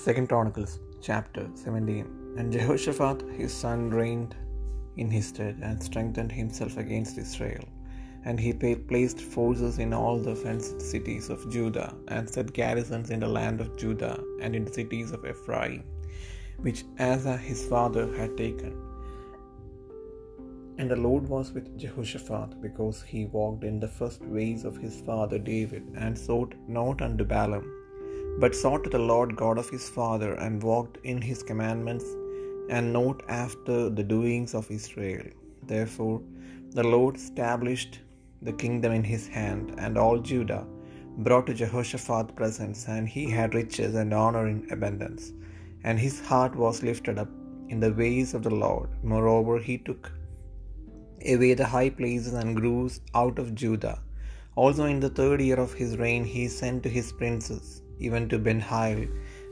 Second Chronicles chapter 17 And Jehoshaphat his son reigned in his stead and strengthened himself against Israel. And he placed forces in all the fenced cities of Judah, and set garrisons in the land of Judah and in the cities of Ephraim, which Asa his father had taken. And the Lord was with Jehoshaphat, because he walked in the first ways of his father David, and sought not unto Baalim, but sought to the Lord God of his father, and walked in his commandments, and not after the doings of Israel. Therefore the Lord established the kingdom in his hand, and all Judah brought to Jehoshaphat presents, and he had riches and honor in abundance. And his heart was lifted up in the ways of the Lord. Moreover, he took away the high places and groves out of Judah. Also in the third year of his reign he sent to his princes, even to Ben-hail,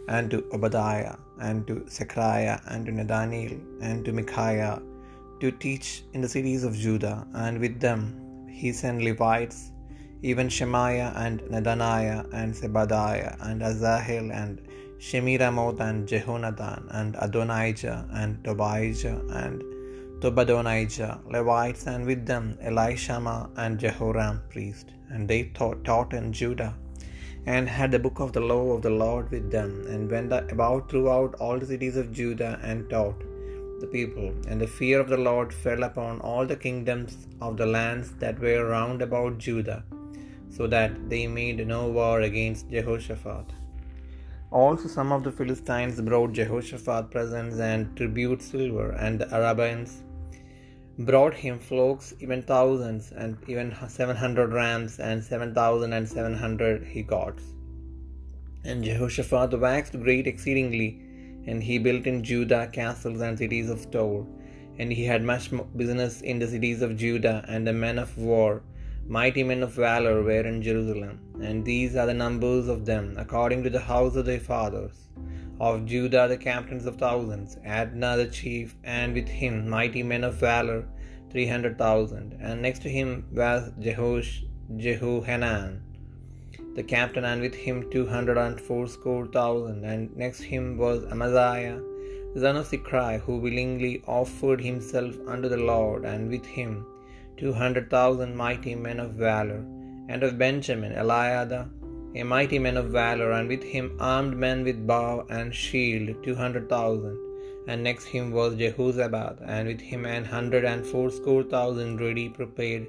and to Obadiah, and to Zechariah, and to Nathaniel, and to Micaiah, to teach in the cities of Judah, and with them he sent Levites, even Shemaiah, and Nathaniah, and Zebadiah, and Asahel, and Shemiramoth, and Jehonathan, and Adonijah, and Tobijah, and Tobadonijah, Levites, and with them Elishama and Jehoram priest. And they taught, taught in Judah, and had the book of the law of the Lord with them, and went about throughout all the cities of Judah, and taught the people. And the fear of the Lord fell upon all the kingdoms of the lands that were round about Judah, so that they made no war against Jehoshaphat. Also some of the Philistines brought Jehoshaphat presents and tribute silver, and the Arabians brought him flocks, even thousands, and even seven hundred rams, and seven thousand and seven hundred he goats. And Jehoshaphat waxed great exceedingly, and he built in Judah castles and cities of store. And he had much business in the cities of Judah, and the men of war, mighty men of valor, were in Jerusalem. And these are the numbers of them, according to the house of their fathers. Of Judah the captains of thousands, Adnah the chief, and with him mighty men of valor, three hundred thousand. And next to him was Jehosh, Jehohanan, the captain, and with him two hundred and fourscore thousand. And next him was Amaziah, son of Zichri, who willingly offered himself unto the Lord, and with him two hundred thousand mighty men of valor. And of Benjamin, Eliada, a mighty man of valor, and with him armed men with bow and shield, two hundred thousand. And next him was Jehozabad, and with him an hundred and fourscore thousand ready prepared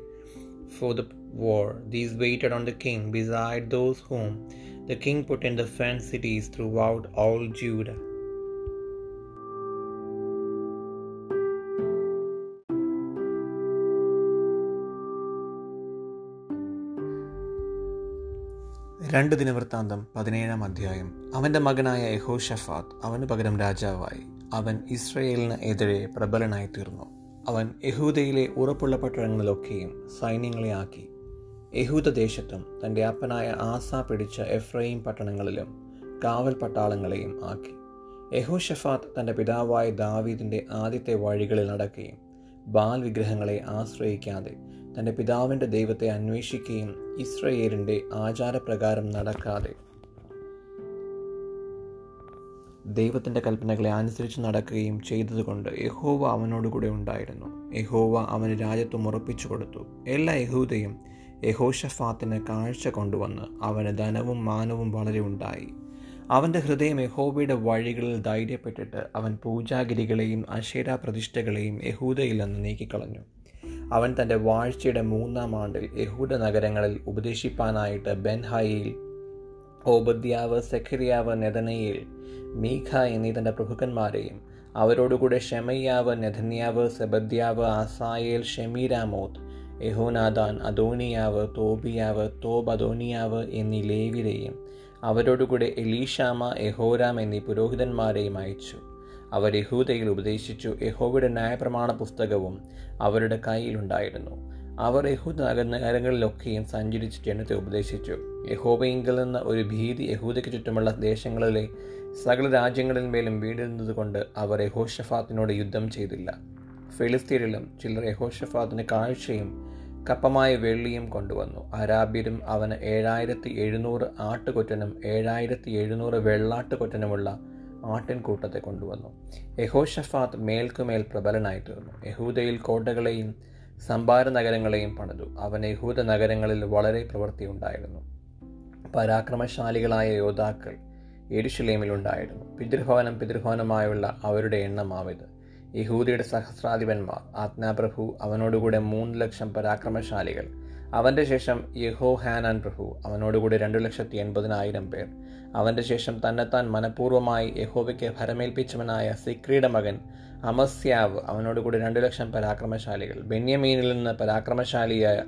for the war. These waited on the king, beside those whom the king put in the fenced cities throughout all Judah. രണ്ട് ദിനവൃത്താന്തം പതിനേഴാം അധ്യായം. അവന്റെ മകനായ യഹോഷഫാത്ത് അവന് പകരം രാജാവായി. അവൻ ഇസ്രയേലിന് എതിരെ പ്രബലനായി തീർന്നു. അവൻ യഹൂദയിലെ ഉറപ്പുള്ള പട്ടണങ്ങളിലൊക്കെയും സൈന്യങ്ങളെ ആക്കി. യഹൂദ ദേശത്തും തന്റെ അപ്പനായ ആസ പിടിച്ച എഫ്രൈം പട്ടണങ്ങളിലും കാവൽ പട്ടാളങ്ങളെയും ആക്കി. യഹോഷഫാത്ത് തന്റെ പിതാവായ ദാവീദിന്റെ ആദ്യത്തെ വഴികളിൽ നടക്കുകയും ബാൽ വിഗ്രഹങ്ങളെ ആശ്രയിക്കാതെ തന്റെ പിതാവിന്റെ ദൈവത്തെ അന്വേഷിക്കുകയും ഇസ്രയേലിന്റെ ആചാരപ്രകാരം നടക്കാതെ. ദൈവത്തിന്റെ കൽപ്പനകളെ അനുസരിച്ച് നടക്കുകയും ചെയ്തതുകൊണ്ട് യഹോവ അവനോടുകൂടെ ഉണ്ടായിരുന്നു. യഹോവ അവന് രാജ്യത്വം ഉറപ്പിച്ചു കൊടുത്തു. എല്ലാ യഹൂദയും യഹോഷഫാത്തിന് കാഴ്ച കൊണ്ടുവന്ന് അവന് ധനവും മാനവും വളരെ ഉണ്ടായി. അവന്റെ ഹൃദയം യഹോവയുടെ വഴികളിൽ ധൈര്യപ്പെട്ടിട്ട് അവൻ പൂജാഗിരികളെയും അശേരാ പ്രതിഷ്ഠകളെയും യഹൂദയിൽ നിന്ന് നീക്കിക്കളഞ്ഞു. അവൻ തന്റെ വാഴ്ചയുടെ മൂന്നാം ആണ്ടിൽ യഹൂദ നഗരങ്ങളിൽ ഉപദേശിപ്പാനായിട്ട് ബെൻഹായിൽ ഓബദ്യാവ് സെഖരിയാവ് നെതനയിൽ മീഖ എന്നീ തന്റെ പ്രഭുക്കന്മാരെയും അവരോടുകൂടെ ഷെമയ്യാവ് നെഥന്യാവ് സെബദ്യാവ് ആസായേൽ ഷെമീരാമോത്ത് യഹോനാദാൻ അദോനിയാവ് തോബിയാവ് തോബ് അദോനിയാവ് എന്നീ ലേവിരെയും അവരോടുകൂടെ എലീഷാമ യഹോരാം എന്നീ പുരോഹിതന്മാരെയും അയച്ചു. അവർ യഹൂദയിൽ ഉപദേശിച്ചു. യഹോവയുടെ ന്യായപ്രമാണ പുസ്തകവും അവരുടെ കയ്യിലുണ്ടായിരുന്നു. അവർ യഹൂദ നഗരങ്ങളിലൊക്കെയും സഞ്ചരിച്ച് ജനത്തെ ഉപദേശിച്ചു. യഹോബയിങ്കിൽ നിന്ന് ഒരു ഭീതി യഹൂദയ്ക്ക് ചുറ്റുമുള്ള ദേശങ്ങളിലെ സകല രാജ്യങ്ങളിന്മേലും വീടുന്നത് കൊണ്ട് അവർ യഹോഷഫാത്തിനോട് യുദ്ധം ചെയ്തില്ല. ഫിലിസ്തീനിലും ചിലർ യഹോഷഫാത്തിന് കാഴ്ചയും കപ്പമായ വെള്ളിയും കൊണ്ടുവന്നു. അരാബ്യരും അവന് ഏഴായിരത്തി എഴുന്നൂറ് ആട്ടുകൊറ്റനും ഏഴായിരത്തി എഴുന്നൂറ് വെള്ളാട്ടുകൊറ്റനുമുള്ള ആട്ടിൻകൂട്ടത്തെ കൊണ്ടുവന്നു. യഹോഷഫാത്ത് മേൽക്കുമേൽ പ്രബലനായി തീർന്നു യഹൂദയിൽ കോട്ടകളെയും സംഭാര നഗരങ്ങളെയും പണിതു. അവൻ യഹൂദ നഗരങ്ങളിൽ വളരെ പ്രവൃത്തിയുണ്ടായിരുന്നു. പരാക്രമശാലികളായ യോദ്ധാക്കൾ എരുഷലേമിലുണ്ടായിരുന്നു പിതൃഭവനം പിതൃഭവനമായുള്ള അവരുടെ എണ്ണമാവിത്. യഹൂദിയുടെ സഹസ്രാധിപന്മാർ ആജ്ഞാപ്രഭു അവനോടുകൂടെ മൂന്ന് ലക്ഷം പരാക്രമശാലികൾ അവന്റെ ശേഷം യഹോ യഹോഹാനാൻ പ്രഭു അവനോടുകൂടി രണ്ടു ലക്ഷത്തി എൺപതിനായിരം പേർ. അവന്റെ ശേഷം തന്നെത്താൻ മനഃപൂർവമായി യഹോവയ്ക്ക് ഭരമേൽപ്പിച്ചവനായ സിക്രിയുടെ മകൻ അമസ്യാവ് അവനോടുകൂടി രണ്ടു ലക്ഷം പരാക്രമശാലികൾ. ബെന്യമീനിൽ നിന്ന് പരാക്രമശാലിയായ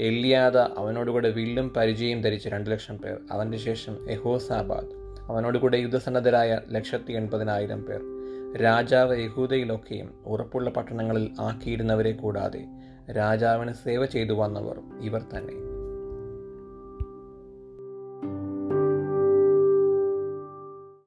എല്ലിയാദ അവനോടുകൂടെ വില്ലും പരിചയം ധരിച്ച് രണ്ടു ലക്ഷം പേർ. അവന്റെ ശേഷം യഹോസാബാദ് അവനോടുകൂടെ യുദ്ധസന്നദ്ധരായ ലക്ഷത്തി എൺപതിനായിരം പേർ. രാജാവ് യഹൂദയിലൊക്കെയും ഉറപ്പുള്ള പട്ടണങ്ങളിൽ ആക്കിയിരുന്നവരെ കൂടാതെ രാജാവിന് സേവ ചെയ്തു വന്നവർ ഇവർ തന്നെ.